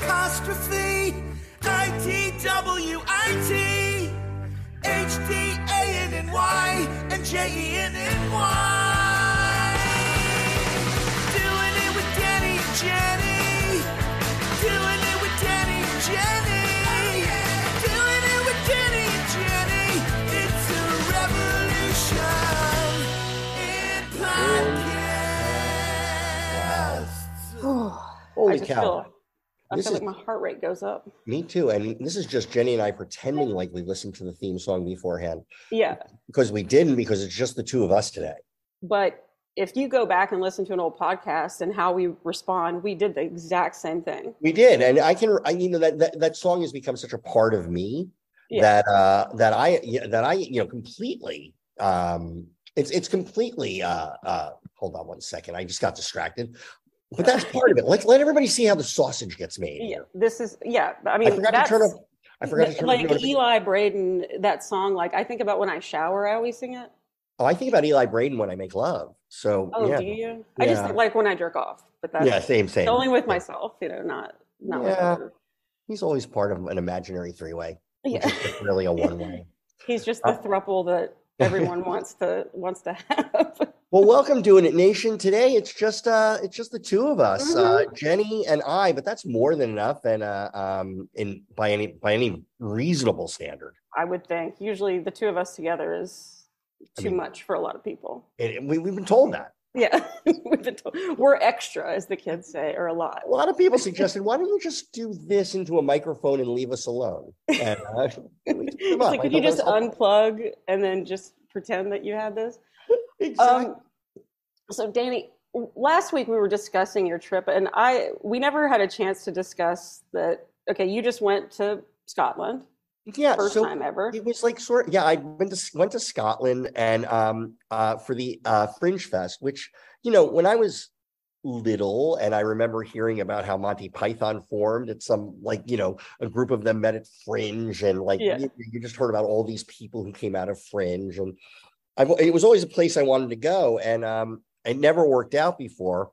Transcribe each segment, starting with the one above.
apostrophe I T W I T H D A N N Y and J E N N Y. Doing it with Danny and Jenny. Doing it with Danny and Jenny. Doing it with Danny and Jenny. It's a revolution in podcasts. Holy I just cow. I This feel is- like my heart rate goes up. Me too. And this is just Jenny and I pretending like we listened to the theme song beforehand Yeah, because we didn't, because it's just the two of us today. but if you go back and listen to an old podcast and how we respond, we did the exact same thing. We did. And I can, I, you know, that, that, that song has become such a part of me Yeah. that, uh, that I, that I, you know, completely, um, it's, it's completely, uh, uh, hold on one second. I just got distracted, but that's part of it. Let's let everybody see how the sausage gets made. Yeah, this is yeah. I mean, I forgot to turn off, I forgot to turn like the- Eli Braden. That song, like I think about when I shower, I always sing it. Oh, I think about Eli Braden when I make love. So Oh, yeah, do you? I just like when I jerk off, but that's yeah, same, same. only with myself. You know, not not Yeah. He's always part of an imaginary three-way, Yeah, really a one-way. he's just the Uh, thruple that everyone wants to wants to have. Well, welcome Doing It Nation. Today it's just uh it's just the two of us, uh Jenny and I, but that's more than enough and uh um in by any by any reasonable standard. I would think usually the two of us together is I too mean- much for a lot of people. And we, we've been told that. Yeah, We've been told- we're extra, as the kids say, or a lot. A lot of people suggested, why don't you just do this into a microphone and leave us alone? And, uh, we took them It's up. like, could you just that was helpful. unplug and then just pretend that you had this? Exactly. Um, so Danny, last week we were discussing your trip, and I we never had a chance to discuss that. Okay, you just went to Scotland, yeah, first so time ever. it was like sort yeah, I went to went to Scotland and um uh for the uh Fringe Fest, which you know, when I was little and I remember hearing about how Monty Python formed, it's some like, you know, a group of them met at Fringe and like Yeah. you, you just heard about all these people who came out of Fringe and I it was always a place I wanted to go and um it never worked out before.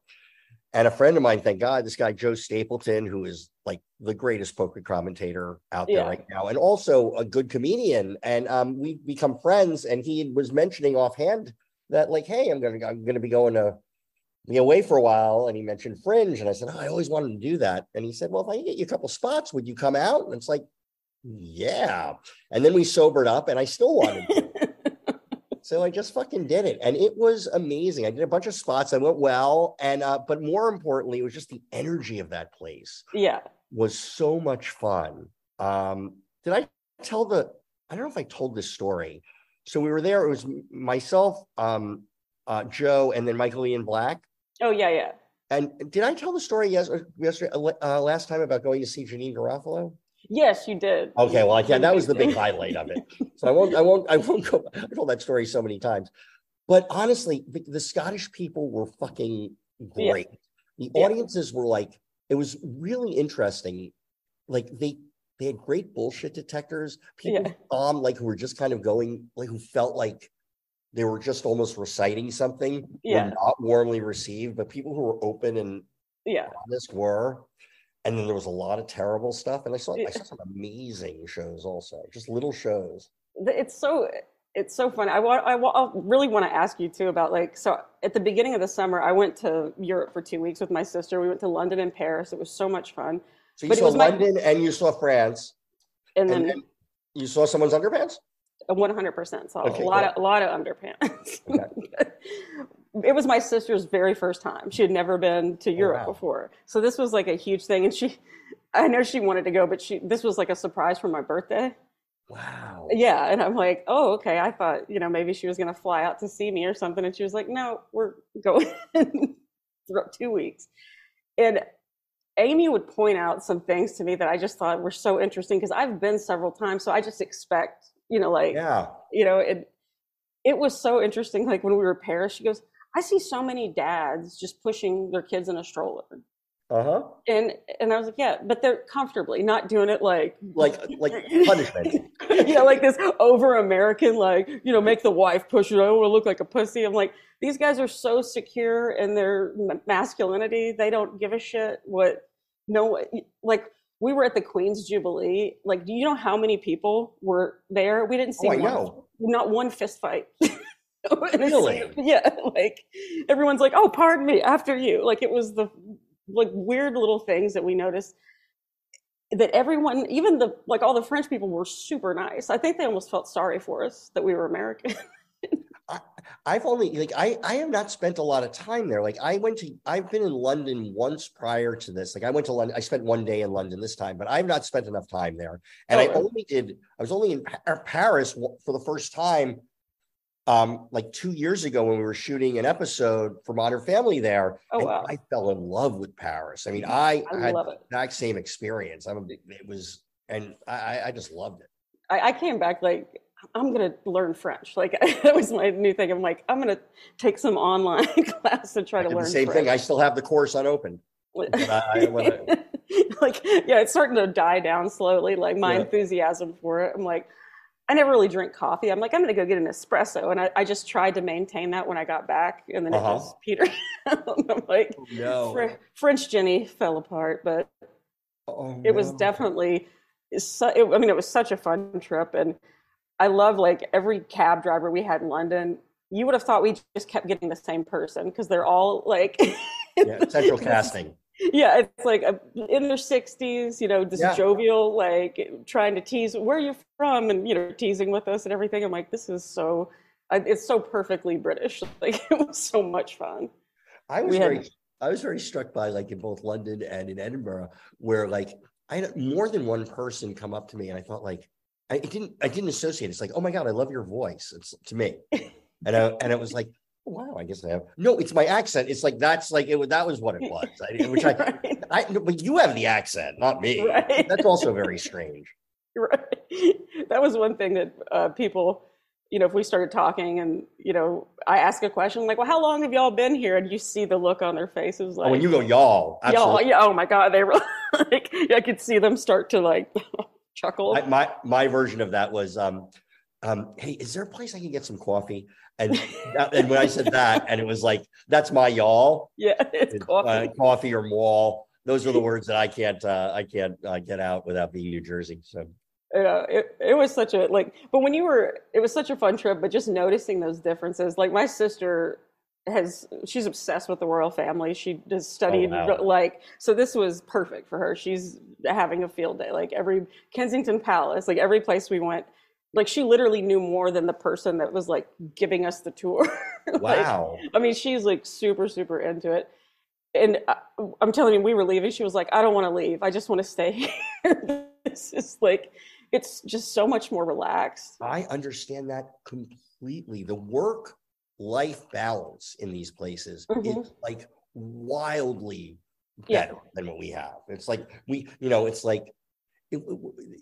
And a friend of mine, thank God, this guy Joe Stapleton, who is like the greatest poker commentator out there Yeah. right now, and also a good comedian. And um, we've become friends. And he was mentioning offhand that, like, hey, I'm gonna I'm gonna be going to be away for a while. And he mentioned Fringe, and I said, oh, I always wanted to do that. And he said, well, if I get you a couple spots, would you come out? And it's like, yeah. And then we sobered up, and I still wanted to. So I just fucking did it, and it was amazing. I did a bunch of spots. I went well, and uh, but more importantly, it was just the energy of that place yeah, was so much fun. Um, did I tell the? I don't know if I told this story. So we were there. It was myself, um, uh, Joe, and then Michael Ian Black. oh yeah, yeah. And did I tell the story yes, yesterday, uh, last time about going to see Janeane Garofalo? Yes, you did. Okay, well, yeah, that was the big highlight of it. So I won't, I won't, I won't go. I told that story so many times, but honestly, the, the Scottish people were fucking Yeah. great. The Yeah. audiences were like, it was really interesting. Like they, they had great bullshit detectors. People, Yeah. um, like who were just kind of going, like who felt like they were just almost reciting something. Yeah. were not warmly received, but people who were open and Yeah, honest were. And then there was a lot of terrible stuff. And I saw I saw some amazing shows also, just little shows. It's so it's so funny. I want I, I really want to ask you too about like so at the beginning of the summer I went to Europe for two weeks with my sister. We went to London and Paris. It was so much fun. So you But it saw was my- London and you saw France. And And then then you saw someone's underpants? one hundred percent saw Okay, a lot of a lot of underpants. it was my sister's very first time. She had never been to oh, Europe Oh, wow. before, so this was like a huge thing. And she, I know she wanted to go, but she this was like a surprise for my birthday. Wow. Yeah, and I'm like, oh, okay. I thought you know maybe she was gonna fly out to see me or something, and she was like, no, we're going for two weeks. And Amy would point out some things to me that I just thought were so interesting because I've been several times, so I just expect you know like Yeah. you know it it was so interesting like when we were paris she goes i see so many dads just pushing their kids in a stroller Uh-huh. and and i was like yeah but they're comfortably not doing it like Like like punishment. yeah like this over american like you know make the wife push it i don't want to look like a pussy i'm like these guys are so secure in their masculinity they don't give a shit what no, like we were at the Queen's Jubilee. Like, do you know how many people were there? We didn't see Oh, one, not one fist fight. Really? Yeah. Like everyone's like, oh, pardon me, after you. Like it was the like weird little things that we noticed that everyone, even the like all the French people were super nice. I think they almost felt sorry for us that we were American. I've only like I I have not spent a lot of time there. Like I went to I've been in London once prior to this. Like I went to London. I spent one day in London this time, but I've not spent enough time there. And I Oh. only did. I was only in Pa- Paris for the first time, um, like two years ago when we were shooting an episode for Modern Family there. Oh, wow. I fell in love with Paris. I mean, I, I had the exact same experience. I'm. a- It was, and I I- just loved it. I, I came back like I'm gonna learn French. Like that was my new thing. I'm like I'm gonna take some online class to try I to learn the same French. thing. I still have the course unopened. I- like yeah, it's starting to die down slowly. Like my Yeah. enthusiasm for it. I'm like, I never really drink coffee. I'm like, I'm gonna go get an espresso, and I, I just tried to maintain that when I got back, and then Uh-huh. it just petered. I'm like, No. Fr- French Jenny fell apart, but Oh, it was definitely su- it, i mean it was such a fun trip and i love like every cab driver we had in london you would have thought we just kept getting the same person because they're all like yeah, central casting. Yeah it's like a, in their 60s you know this Yeah. jovial like trying to tease where are you from and you know teasing with us and everything i'm like this is so it's so perfectly british like it was so much fun I was We had- very, I was very struck by like in both London and in Edinburgh, where like I had more than one person come up to me, and I thought like I didn't, I didn't associate. It's like, oh my god, I love your voice. It's to me, and I, and it was like, wow, I guess I have. No, it's my accent. It's like that's like it. was- That was what it was. I, which I, right, I, but you have the accent, not me. Right. That's also very strange. right. That was one thing that uh, people, you know, if we started talking and, you know, I ask a question like, well, how long have y'all been here? And you see the look on their faces like, Oh, when you go y'all, y'all, yeah, oh my God, they were like, I could see them start to like chuckle. I, my my version of that was um um hey is there a place i can get some coffee and that, and when i said that and it was like that's my y'all yeah, it's It's, coffee. uh, coffee or mall those are the words that i can't uh i can't uh, get out without being new jersey so yeah, it, it was such a like, but when you were, it was such a fun trip, but just noticing those differences, like my sister has, she's obsessed with the royal family. She has studied wow. like, so this was perfect for her. She's having a field day, like every Kensington Palace, like every place we went, like she literally knew more than the person that was like giving us the tour. Like, wow I mean, she's like super, super into it. And I, I'm telling you, we were leaving. She was like, I don't want to leave. I just want to stay here. this is like, it's just so much more relaxed. i understand that completely the work life balance in these places Mhm. is like wildly Yeah. better than what we have it's like we you know it's like it,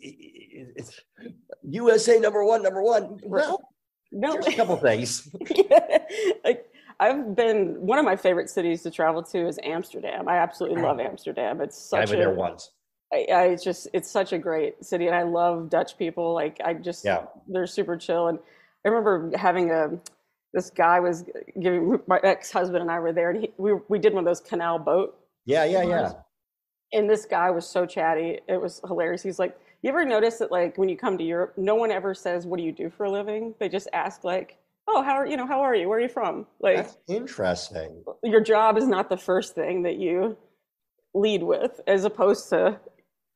it- it's usa number one number one well No, There's a couple things. like I've been one of my favorite cities to travel to is Amsterdam. I absolutely love Amsterdam. It's such. I've been a there once. I, I it's just it's such a great city, and I love Dutch people. Like I just Yeah. they're super chill. And I remember having a this guy was giving my ex husband and I were there, and he, we we did one of those canal boat. Yeah, yeah, yeah. And this guy was so chatty. It was hilarious. He's like, "You ever notice that like when you come to Europe, no one ever says what do you do for a living? They just ask like." Oh, how are you know? How are you? Where are you from? Like, That's interesting. your job is not the first thing that you lead with as opposed to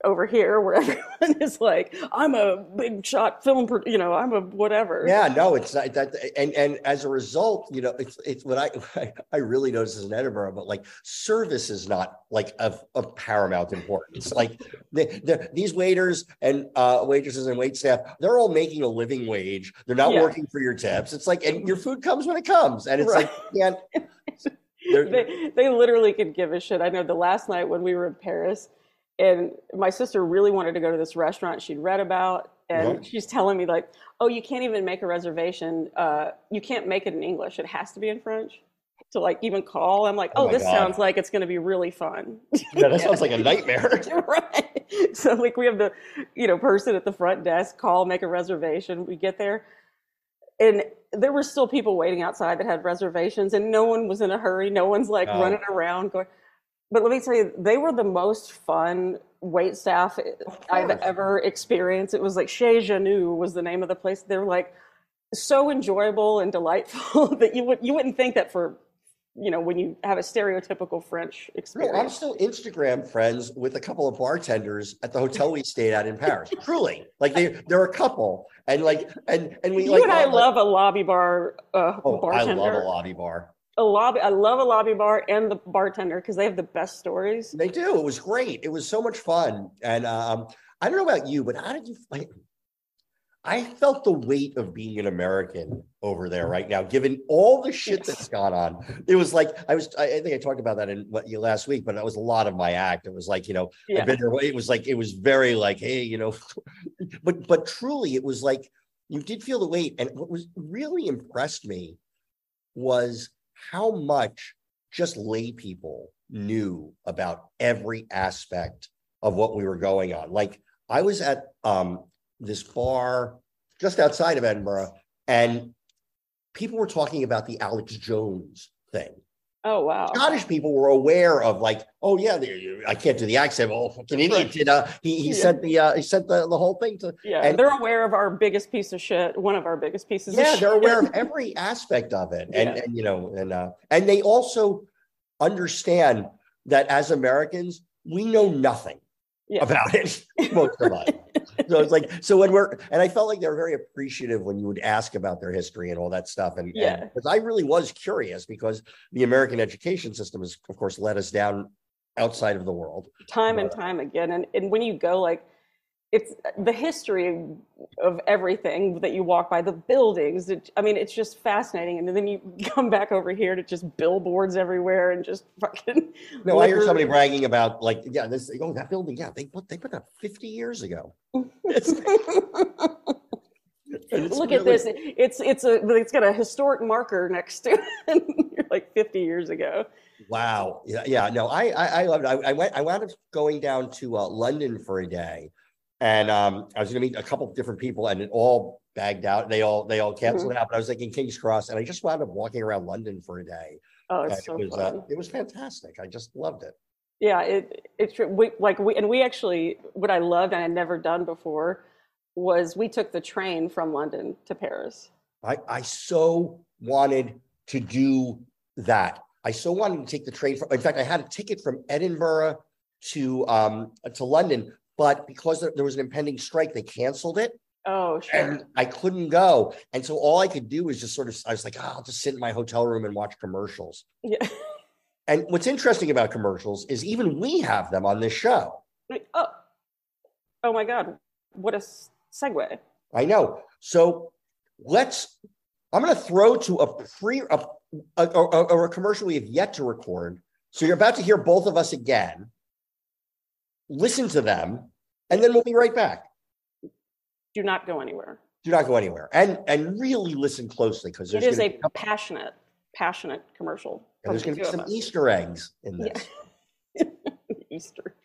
over here where everyone is like i'm a big shot film pro- you know i'm a whatever Yeah, no, it's not that, and and as a result, you know, it's it's what I I really notice in Edinburgh, but like service is not like of, of paramount importance. Like the, the, these waiters and uh, waitresses and wait staff, they're all making a living wage. They're not Yeah. working for your tips. It's like, and your food comes when it comes, and it's Right. like, they're- they, they literally could give a shit i know the last night when we were in paris and my sister really wanted to go to this restaurant she'd read about and Yeah. she's telling me like oh you can't even make a reservation uh, you can't make it in english it has to be in french to like even call i'm like Oh oh, this God. sounds like it's going to be really fun yeah, that sounds like a nightmare. right. So like we have the you know person at the front desk call, make a reservation. We get there, and there were still people waiting outside that had reservations, and no one was in a hurry. No one's like Oh. running around going. But let me tell you, they were the most fun wait staff I've ever experienced. It was like Chez Janou was the name of the place. They were like so enjoyable and delightful that you would you wouldn't think that for you know when you have a stereotypical French No, experience. I'm still Instagram friends with a couple of bartenders at the hotel we stayed at in Paris. Truly, like they they're a couple, and like and and we you like and I all, like- love a lobby bar uh, Oh, I love a lobby bar. A lobby. I love a lobby bar and the bartender because they have the best stories. They do. It was great. It was so much fun. And um, I don't know about you, but how did you find? I felt the weight of being an American over there right now, given all the shit Yes. that's gone on. It was like I was. I think I talked about that in what you last week, but that was a lot of my act. It was like you know, Yeah. I've been there. It was like it was very like, hey, you know, but but truly, it was like you did feel the weight. And what was really impressed me was how much just lay people knew about every aspect of what we were going on. Like I was at um, this bar just outside of Edinburgh, and people were talking about the Alex Jones thing. Oh wow. Scottish people were aware of like, oh yeah, I can't do the accent. Oh, fucking idiot! Did uh, he? He Yeah. sent the uh, he sent the, the whole thing to. Yeah, and- they're aware of our biggest piece of shit. One of our biggest pieces. Yeah, they're shit. aware of every aspect of it, and, Yeah. and you know, and uh, and they also understand that as Americans, we know nothing Yeah. about it. Most of us. so it's like so when we're and I felt like they were very appreciative when you would ask about their history and all that stuff. And Yeah. because I really was curious because the American education system has, of course, let us down outside of the world. time uh, and time again. And and when you go like it's the history of everything that you walk by, the buildings. It, I mean, it's just fascinating. And then you come back over here to just billboards everywhere and just fucking. No, I hear somebody bragging about like, yeah, this oh that building, yeah, they put they put up 50 years ago. It's- and it's Look at this. It's it's a it's got a historic marker next to it. You're like 50 years ago. Wow. Yeah, yeah. No, I I, I loved it. I, I went I wound up going down to uh, London for a day. And um, I was gonna meet a couple of different people and it all bagged out. They all they all canceled Mm-hmm. out. But I was like in King's Cross and I just wound up walking around London for a day. Oh, it's so it was fun. uh, it was fantastic. I just loved it. Yeah, it it's true. We, like we and we actually what I loved and I'd never done before was we took the train from London to Paris. I, I so wanted to do that. I so wanted to take the train. From, in fact, I had a ticket from Edinburgh to um, to London, but because there, there was an impending strike, they canceled it, Oh, sure. and I couldn't go. And so all I could do was just sort of, I was like, "Ah, I'll just sit in my hotel room and watch commercials. yeah. And what's interesting about commercials is even we have them on this show. Oh, oh my God! What a segue. I know. So let's. I'm going to throw to a pre a, a, a, a commercial we have yet to record. So you're about to hear both of us again. Listen to them, and then we'll be right back. Do not go anywhere. Do not go anywhere, and and really listen closely because It there's is a to passionate, passionate commercial. from there's the going to be some. Easter eggs in this. Easter.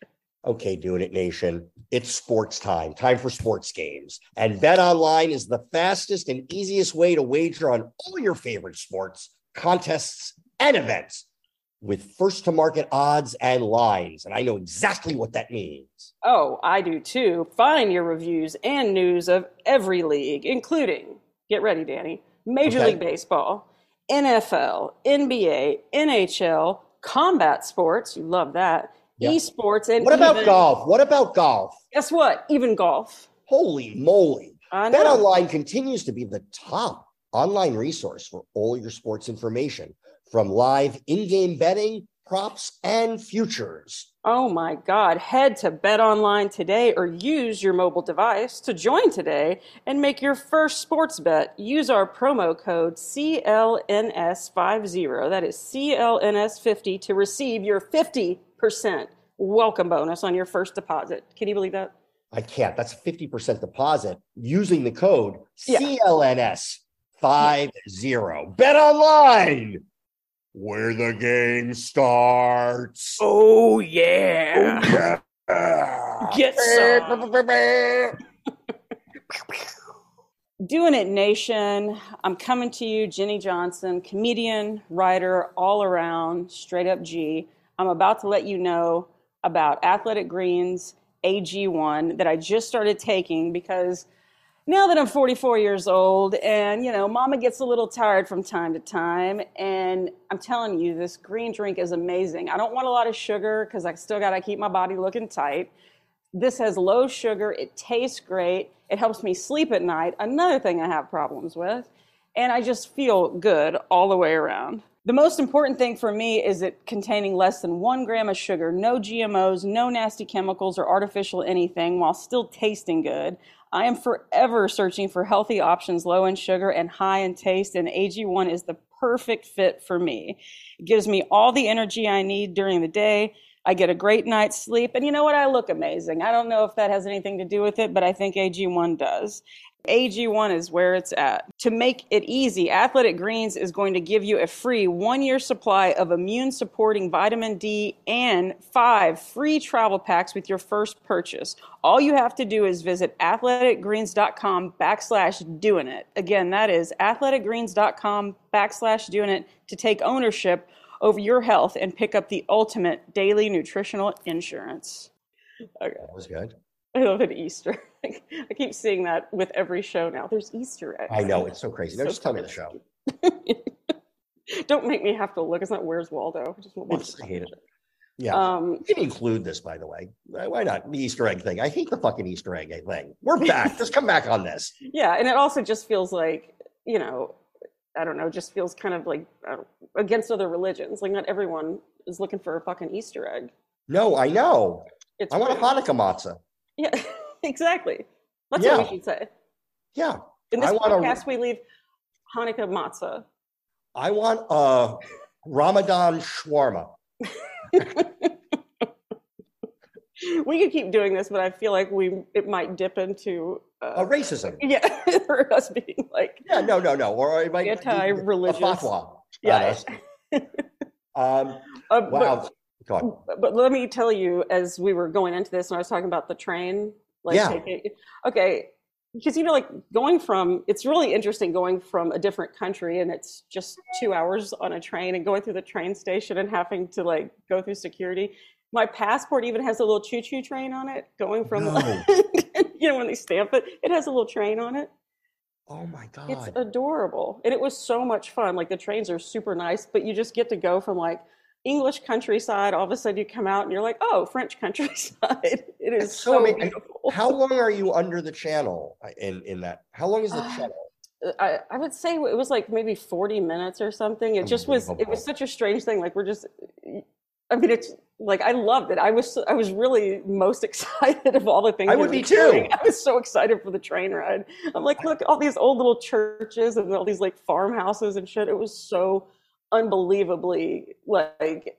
Okay, doing it, nation. It's sports time. Time for sports games. And BetOnline is the fastest and easiest way to wager on all your favorite sports, contests, and events with first to market odds and lines. And I know exactly what that means. Oh, I do too. Find your reviews and news of every league, including, get ready, Danny, Major Okay. League Baseball, NFL, NBA, NHL, combat sports. You love that. Yeah. Esports, and What about even- golf? What about golf? Guess what? Even golf. Holy moly. Bet. Online continues to be the top online resource for all your sports information from live in game betting, props, and futures. Oh my God. Head to BetOnline today or use your mobile device to join today and make your first sports bet. Use our promo code CLNS50, that is CLNS50, to receive your 50% welcome bonus on your first deposit. Can you believe that? I can't. That's a 50% deposit using the code Yeah. CLNS50. BetOnline where the game starts. Oh, yeah. Oh, Get some. Doing It Nation. I'm coming to you, Jenny Johnson, comedian, writer, all around, straight up G. I'm about to let you know about Athletic Greens AG1 that I just started taking because now that I'm 44 years old and, you know, mama gets a little tired from time to time. And I'm telling you, this green drink is amazing. I don't want a lot of sugar because I still got to keep my body looking tight. This has low sugar. It tastes great. It helps me sleep at night. Another thing I have problems with. And I just feel good all the way around. The most important thing for me is it containing less than one gram of sugar, no GMOs, no nasty chemicals or artificial anything, while still tasting good. I am forever searching for healthy options low in sugar and high in taste, and AG1 is the perfect fit for me. It gives me all the energy I need during the day. I get a great night's sleep, and you know what? I look amazing. I don't know if that has anything to do with it, but I think AG1 does. AG1 is where it's at. To make it easy, Athletic Greens is going to give you a free one year supply of immune supporting vitamin D and five free travel packs with your first purchase. All you have to do is visit athleticgreens.com backslash doing it. Again, that is athleticgreens.com backslash doing it to take ownership over your health and pick up the ultimate daily nutritional insurance. Okay. That was good. I love it, Easter. I keep seeing that with every show now. There's Easter eggs. I know it's so crazy. So just tell me the show. Don't make me have to look. It's not Where's Waldo. I just watch I hate it. Yeah. Um, you can include this, by the way. Why not? The Easter egg thing. I hate the fucking Easter egg thing. We're back. just come back on this. Yeah. And it also just feels like, you know, I don't know, just feels kind of like uh, against other religions. Like, not everyone is looking for a fucking Easter egg. No, I know. It's I want a Hanukkah matzah. Yeah. exactly. That's yeah. what we should say. Yeah. In this I podcast, we leave Hanukkah matzah. I want a Ramadan shawarma. we could keep doing this, but I feel like we it might dip into uh, a racism. Yeah, for us being like yeah, no, no, no, or it might anti-religious. A fatwa. Yeah. um, uh, wow. But, but let me tell you, as we were going into this, and I was talking about the train like, yeah. okay, because you know, like going from it's really interesting going from a different country and it's just two hours on a train and going through the train station and having to like go through security. My passport even has a little choo-choo train on it going from no. you know when they stamp it, it has a little train on it. Oh my god. It's adorable. And it was so much fun. Like the trains are super nice, but you just get to go from like English countryside, all of a sudden you come out and you're like, oh, French countryside. It is so, so I mean, beautiful. How long are you under the channel uh, in in that? How long is the uh, channel? I, I would say it was like maybe 40 minutes or something. It just was it was such a strange thing. Like we're just I mean it's like I loved it. I was I was really most excited of all the things. I would be too. I was so excited for the train ride. I'm like, look, all these old little churches and all these like farmhouses and shit. It was so unbelievably like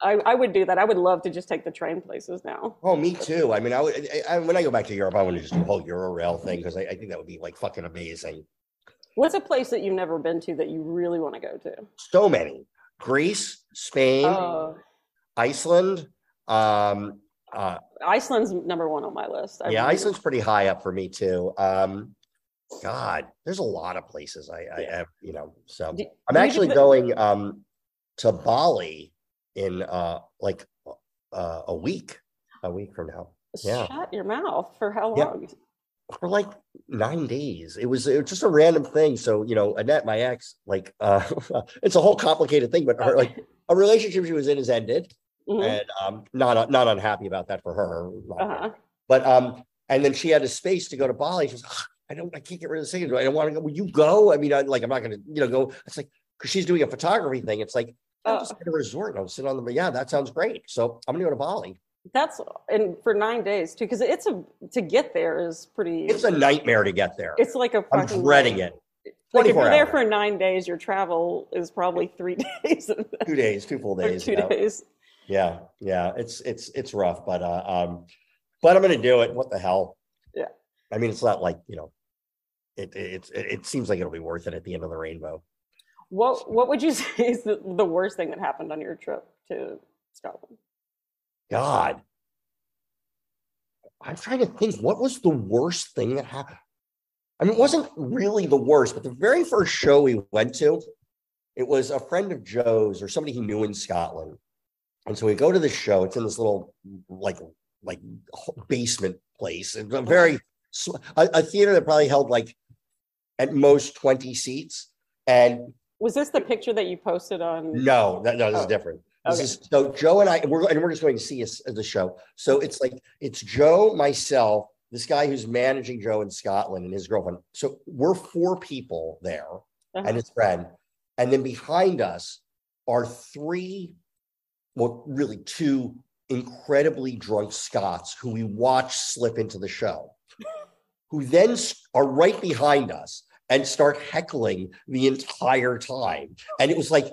I, I would do that. I would love to just take the train places now. Oh, me too. I mean, I would. I, I, when I go back to Europe, I want to just do the whole Eurail thing because I, I, think that would be like fucking amazing. What's a place that you've never been to that you really want to go to? So many: Greece, Spain, uh, Iceland. Um, uh, Iceland's number one on my list. Yeah, Iceland's pretty high up for me too. Um, God, there's a lot of places I, I have, you know. So do, I'm actually going um to Bali in uh like uh, a week, a week from now. Yeah. Shut your mouth for how long? Yeah. For like nine days. It was, it was just a random thing. So, you know, Annette, my ex, like uh it's a whole complicated thing, but her like a relationship she was in is ended. Mm-hmm. And um not not unhappy about that for her. Uh-huh. But um and then she had a space to go to Bali. She was I don't, I can't get rid of the singer. I don't want to go. Will you go? I mean, I, like, I'm not going to, you know, go. It's like, because she's doing a photography thing. It's like, I'll oh. just get a resort. I'll sit on the, yeah, that sounds great. So I'm going to go to Bali. That's, and for nine days too, because it's a, to get there is pretty. It's a nightmare to get there. It's like a I'm dreading it. Like if you're there for nine days, your travel is probably three days. two days, two full days. two days. Yeah, yeah, it's it's it's rough, but uh, um, but I'm gonna do it. What the hell? Yeah. I mean, it's not like you know, it, it, it seems like it'll be worth it at the end of the rainbow. What what would you say is the, the worst thing that happened on your trip to Scotland? God, I'm trying to think. What was the worst thing that happened? I mean, it wasn't really the worst, but the very first show we went to, it was a friend of Joe's or somebody he knew in Scotland, And so we go to the show. It's in this little like like basement place. and a very a, a theater that probably held like at most 20 seats. And Was this the picture that you posted on? no, that, no, this is Oh, different. This okay. is so Joe and I we're and we're just going to see us the show. So it's like it's Joe, myself, this guy who's managing Joe in Scotland and his girlfriend. So we're four people there Uh-huh. and his friend. And then behind us are three, well, really two incredibly drunk Scots who we watch slip into the show, who then are right behind us and start heckling the entire time. And it was like,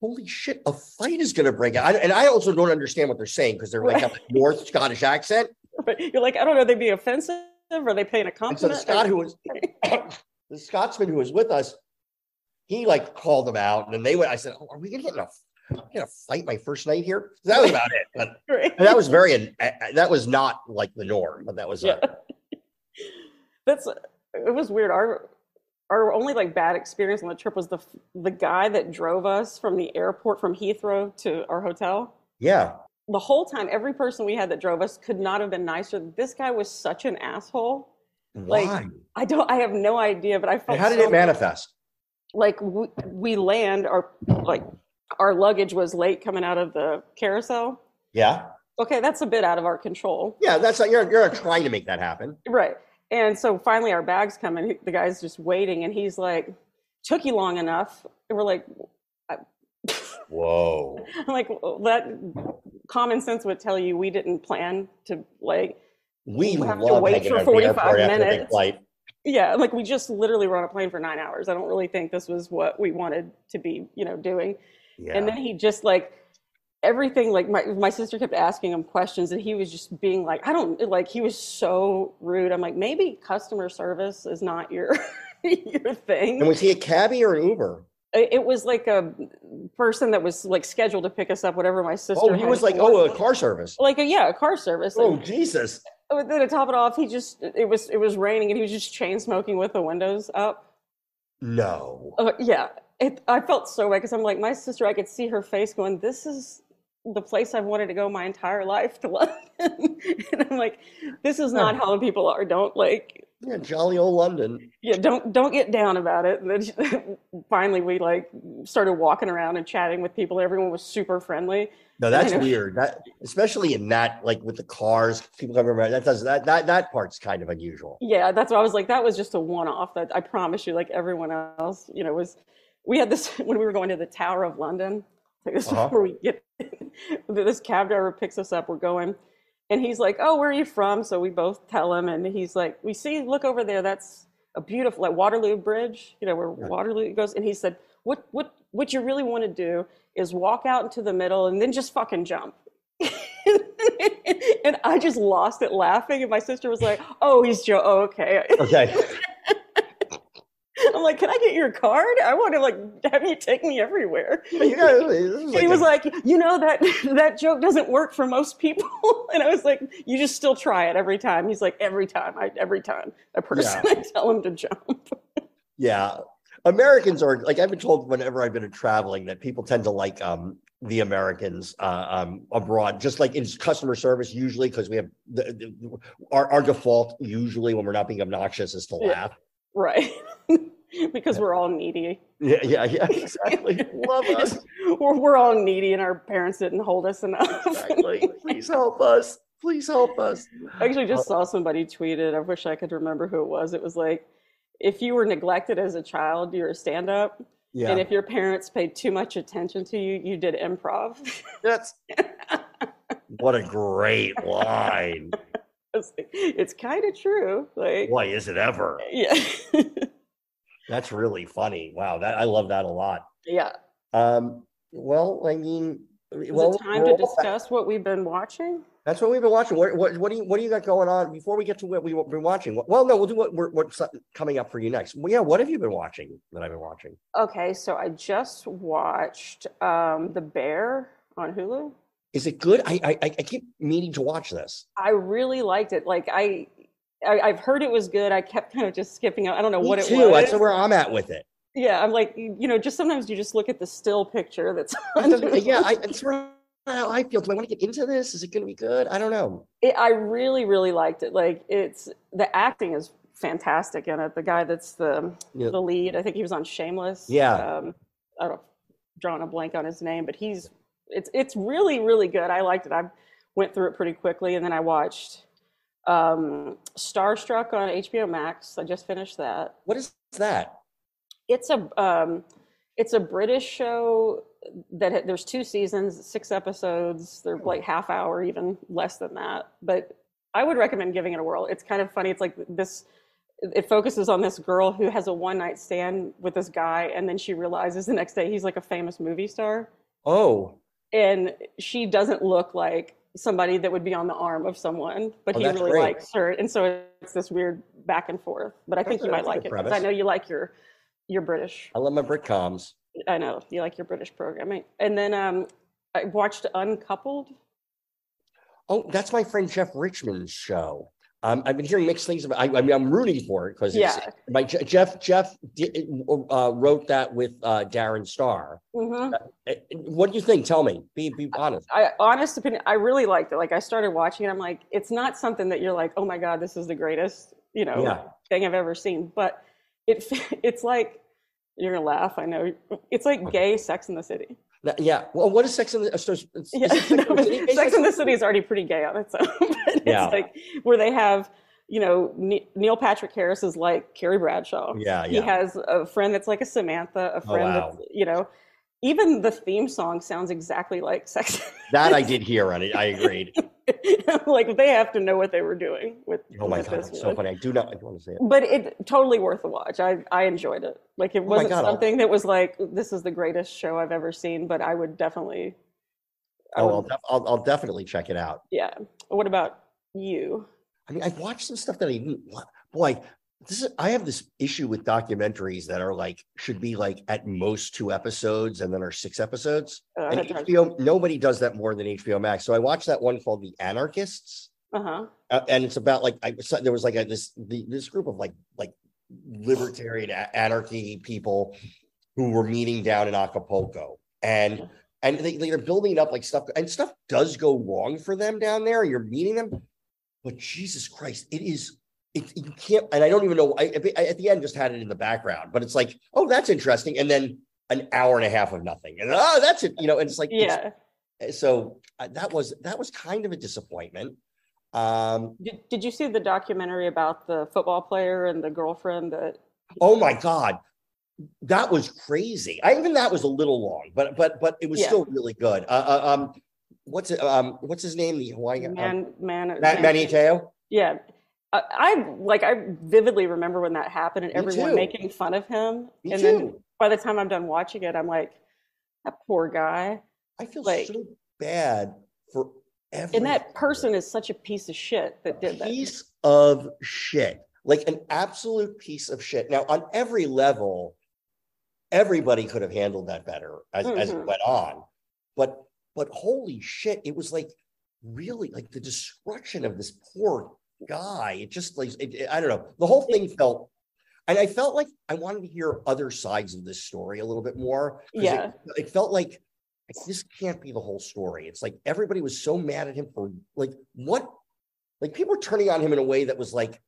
holy shit, a fight is going to break out. And I also don't understand what they're saying because they're like have a North Scottish accent. But you're like, I don't know, they be offensive? Or are they paying a And so the compliment? Scot who was the Scotsman who was with us, he like called them out, and then they went. I said, oh, "Are we gonna get in a, we gonna fight my first night here?" That was about it. But Right. that was very, that was not like the norm, but that was Yeah. That's it was weird. Our our only like bad experience on the trip was the the guy that drove us from the airport from Heathrow to our hotel. yeah. The whole time, every person we had that drove us could not have been nicer. This guy was such an asshole. Why? Like, I don't. I have no idea, but I felt and how did so it manifest? like we, we land our like our luggage was late coming out of the carousel. Yeah, Okay, that's a bit out of our control. yeah. That's not you're you're trying to make that happen. Right. And so finally our bags come in. The guy's just waiting and he's like, took you long enough. And we're like, Whoa. I'm like, well, that common sense would tell you we didn't plan to like, We have to wait for out at the 45 airport after a big minutes. yeah, like we just literally were on a plane for nine hours. I don't really think this was what we wanted to be, you know, doing. Yeah. And then he just like everything like my my sister kept asking him questions and he was just being like, I don't like he was so rude. I'm like, maybe customer service is not your your thing. and was he a cabbie or an Uber? It was like a person that was like scheduled to pick us up, whatever my sister. Oh, he was like, oh, a car service. like a, yeah, a car service. Oh, And Jesus. but then to top it off, he just it was it was raining and he was just chain smoking with the windows up. No. Uh, yeah, it, I felt so bad because I'm like my sister. I could see her face going, "This is the place I've wanted to go my entire life to London," and I'm like, "This is not how the people are. Don't like." Yeah, jolly old London. Yeah, don't don't get down about it. And then finally, we like started walking around and chatting with people. Everyone was super friendly. No, that's know. weird. That especially in that, like with the cars, people come around. That does that that that part's kind of unusual. Yeah, that's why I was like, that was just a one off. That I promise you, like everyone else, you know, was. We had this when we were going to the Tower of London. Like this is Uh-huh. where we get this cab driver picks us up. We're going, and he's like, "Oh, where are you from?" So we both tell him, and he's like, "We see, look over there. That's a beautiful like Waterloo Bridge. You know where. Waterloo goes." And he said, "What what what you really want to do is walk out into the middle and then just fucking jump." and I just lost it laughing, and my sister was like, "Oh, he's Joe. Oh, okay." Okay. I'm like, "Can I get your card? I want to like have you take me everywhere." you got, this is he was a- like, "You know that that joke doesn't work for most people," and I was like, "You just still try it every time." He's like, "Every time, I every time a person I tell him to jump." yeah. Americans are like I've been told whenever I've been traveling that people tend to like um the Americans uh, um abroad, just like in customer service usually because we have the, the our our default usually when we're not being obnoxious is to Yeah. laugh. right. because we're all needy. Yeah, yeah, yeah, exactly. Love us. We're, we're all needy, and our parents didn't hold us enough. Exactly. Please help us. Please help us. I actually just uh, saw somebody tweeted. I wish I could remember who it was. It was like, if you were neglected as a child, you're a stand up. Yeah. And if your parents paid too much attention to you, you did improv. That's what a great line. it's like, it's kind of true. Like, why is it ever? yeah. That's really funny. Wow, that I love that a lot. yeah. Um, well, I mean, Is well, it time to all back- discuss what we've been watching? That's what we've been watching. What, what, what do you what do you got going on before we get to what we've been watching? Well, no, we'll do what we're, what's coming up for you next. Well, yeah, what have you been watching that I've been watching? Okay, so I just watched um, The Bear on Hulu. Is it good? I I, I keep meaning to watch this. I really liked it. Like I, I I've heard it was good. I kept kind of just skipping out. I don't know Me what it too. was. That's where I'm at with it. Yeah, I'm like, you know, just sometimes you just look at the still picture that's yeah, I, it's what how I feel. Do I want to get into this? Is it going to be good? I don't know. It, I really, really liked it. Like it's the acting is fantastic in it. The guy that's the Yeah. the lead, I think he was on Shameless. Yeah. Um, I don't drawing a blank on his name, but he's it's it's really, really good. I liked it. I went through it pretty quickly, and then I watched um, Starstruck on HBO Max. I just finished that. What is that? It's a um, it's a British show that ha- there's two seasons, six episodes. They're like half hour, even less than that. But I would recommend giving it a whirl. It's kind of funny. It's like this. It focuses on this girl who has a one night stand with this guy, and then she realizes the next day he's like a famous movie star, Oh, and she doesn't look like somebody that would be on the arm of someone, but Oh, he really great. likes her, and so it's this weird back and forth. But I think That's you a- might like it because I know you like your your British. I love my Britcoms. I know you like your British programming. And then um, I watched Uncoupled. Oh, that's my friend Jeff Richmond's show. Um, I've been hearing mixed things about. I, I mean, I'm rooting for it because Yeah. my Je- Jeff Jeff uh, wrote that with uh, Darren Star. hmm Uh, What do you think? Tell me. Be be honest. I honest opinion, I really liked it. Like I started watching it, I'm like, it's not something that you're like, oh my god, this is the greatest, you know, Yeah. thing I've ever seen. But it it's like you're gonna laugh. I know it's like gay Sex in the City. Now, yeah. Well, what is Sex in the? uh, so is- is Yeah, Sex no, in the City, Sex in the City is already pretty gay on its own. but it's Yeah. like where they have, you know, Ne- Neil Patrick Harris is like Carrie Bradshaw. Yeah, yeah. He has a friend that's like a Samantha, a friend wow. that's, you know, even the theme song sounds exactly like Sex. That I did hear on it. I agreed. like they have to know what they were doing with. Oh my with god, so funny. I do not I want to say it. But it totally worth a watch. I I enjoyed it. Like it oh wasn't God, I'll- something that was like this is the greatest show I've ever seen. But I would definitely. I Oh, would- I'll, def- I'll, I'll definitely check it out. yeah. What about you? I mean, I've watched some stuff that I Boy, this is. I have this issue with documentaries that are like should be like at most two episodes and then are six episodes. Uh, And HBO, nobody does that more than HBO Max. So I watched that one called The Anarchists, uh huh. uh, and it's about like I so there was like a, this the, this group of like like libertarian a- anarchy people who were meeting down in Acapulco, and and they, they're building up like stuff, and stuff does go wrong for them down there. You're meeting them, but Jesus Christ, it is. It, you can't, and I don't even know. I, I at the end just had it in the background, but it's like, oh, that's interesting, and then an hour and a half of nothing, and oh, that's it, you know. And it's like, it's- Yeah. so uh, that was that was kind of a disappointment. Um, Did, did you see the documentary about the football player and the girlfriend that? oh my god, that was crazy. I even that was a little long, but but but it was Yeah. still really good. Uh, uh, um, what's it? Um, what's his name? The Hawaiian Man, man, um, Matt Manti Te'o. Yeah. I, I like I vividly remember when that happened and Me everyone too. making fun of him. Me and then by the time I'm done watching it, I'm like, that poor guy. I feel like- so bad for every And that person is such a piece of shit that did that. piece of shit, like an absolute piece of shit. Now, on every level, everybody could have handled that better as, as it Mhm. went on. But but holy shit, it was like really like the destruction of this poor guy. It just like it, it- I don't know. The whole thing felt, and I felt like I wanted to hear other sides of this story a little bit more. it- Yeah. it, felt like this can't be the whole story. It's like everybody was so mad at him for like what, like people were turning on him in a way that was like,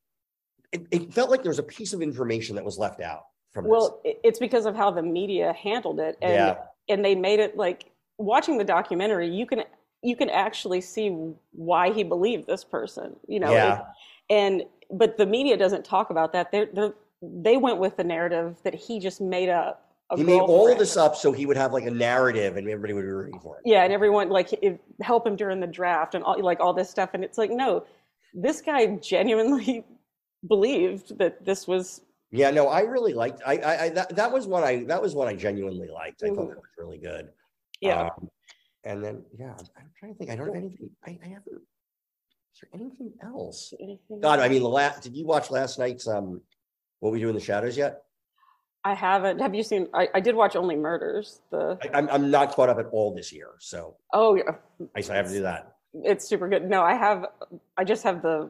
it, it felt like there was a piece of information that was left out from. Well, it- it's because of how the media handled it, and Yeah. and they made it like watching the documentary. You can you can actually see why he believed this person. You know, Yeah. and but the media doesn't talk about that. They they they went with the narrative that he just made up. he made all this up so he would have like a narrative and everybody would be rooting for him. Yeah, and everyone like it, help him during the draft and all like all this stuff, and it's like no, this guy genuinely believed that this was Yeah, no, I really liked. I, I, I that, that was what I that was what I genuinely liked. I thought Mhm. that was really good. yeah. Um, and then yeah, I'm, trying to think. I don't have anything. I, I haven't. Is there anything else? anything God, I mean, the last. Did you watch last night's um, what we do in the shadows yet? I haven't. Have you seen? I, I did watch Only Murders. The I, I'm I'm not caught up at all this year, so oh, yeah, I, I have to do that. it's super good. No, I have. I just have the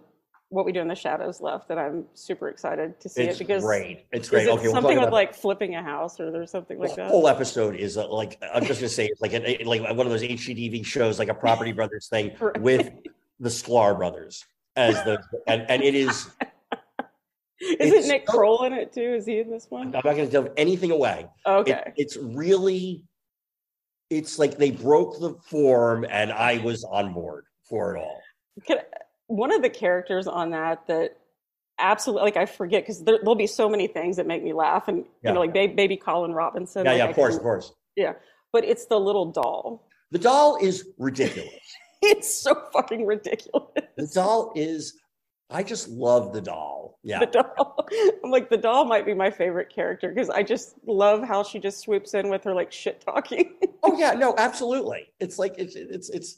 What We Do in the Shadows left, that I'm super excited to see It's it because great. It's great. it Okay, we'll something with like flipping a house or there's something like the that? whole episode is uh, like I'm just gonna say it's like like one of those HGTV shows, like a Property Brothers thing Right. with the Sklar brothers as the and, and it is. Isn't Nick so- Kroll in it too? Is he in this one? I'm not going to give anything away. It- Okay. it's really, it's like they broke the form, and I was on board for it all. Can, one of the characters on that that absolutely like I forget because there, there'll be so many things that make me laugh, and Yeah. you know, like baby, baby Colin Robinson. Yeah, like, yeah, of course, of course. Yeah, but it's the little doll. The doll is ridiculous. It's so fucking ridiculous. The doll is. I just love the doll. Yeah. The doll. I'm like the doll might be my favorite character because I just love how she just swoops in with her like shit talking. Oh yeah, no, absolutely. It's like it's it's it's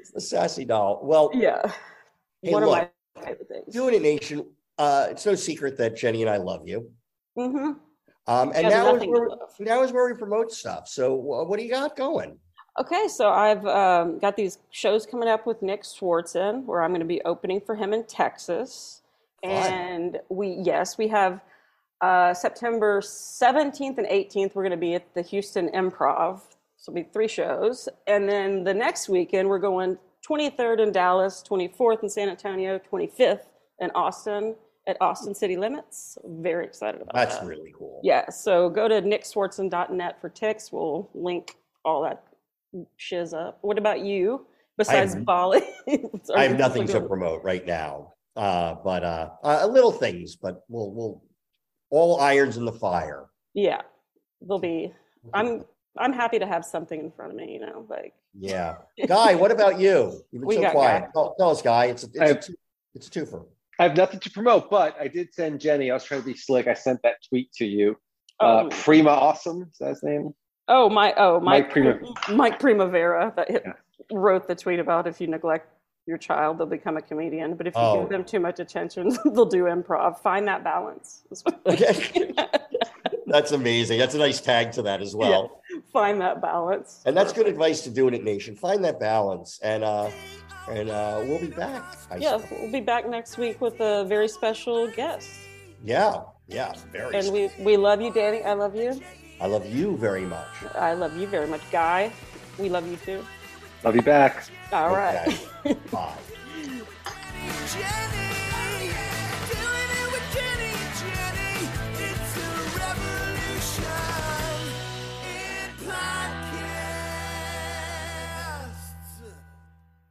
it's the sassy doll. Well, yeah, hey, one look, of my favorite things. doing it nation. Uh, it's no secret that Jenny and I love you. Mm-hmm. Um, and now is where now is where we promote stuff. So wh- what do you got going? Okay, so I've um, got these shows coming up with Nick Swardson, where I'm going to be opening for him in Texas, Fun. and we yes we have uh, September 17th and 18th. We're going to be at the Houston Improv. So it'll be three shows, and then the next weekend we're going 23rd in Dallas, 24th in San Antonio, 25th in Austin at Austin City Limits. Very excited about That's that. That's really cool. Yeah, so go to nickswardson.net for ticks. We'll link all that shiz up. What about you? Besides have- Bali, I have nothing to promote right now, uh, but uh, uh, little things. But we'll we'll all irons in the fire. Yeah, they'll be. I'm I'm happy to have something in front of me. You know, like Yeah, Guy. What about you? You've been We so got quiet. Tell, tell us, Guy. It's a, it's, I a have- two, it's a twofer. I have nothing to promote, but I did send Jenny. I was trying to be slick. I sent that tweet to you. Uh, oh, Prima Awesome is that his name? oh my oh Mike Mike Prima- Mike Primavera that Yeah. wrote the tweet about if you neglect your child, they'll become a comedian. But if you Oh. give them too much attention, they'll do improv. Find that balance. Okay. That's amazing. That's a nice tag to that as well. Find that balance. And that's good advice to doing it, nation. Find that balance, and uh, and uh, we'll be back. I Yeah, suppose. we'll be back next week with a very special guest. yeah, yeah. Very. And we, we love you, Danny. I love you. I love you very much. I love you very much. Guy, we love you too. Love you back. All right. Okay. Bye. Jenny.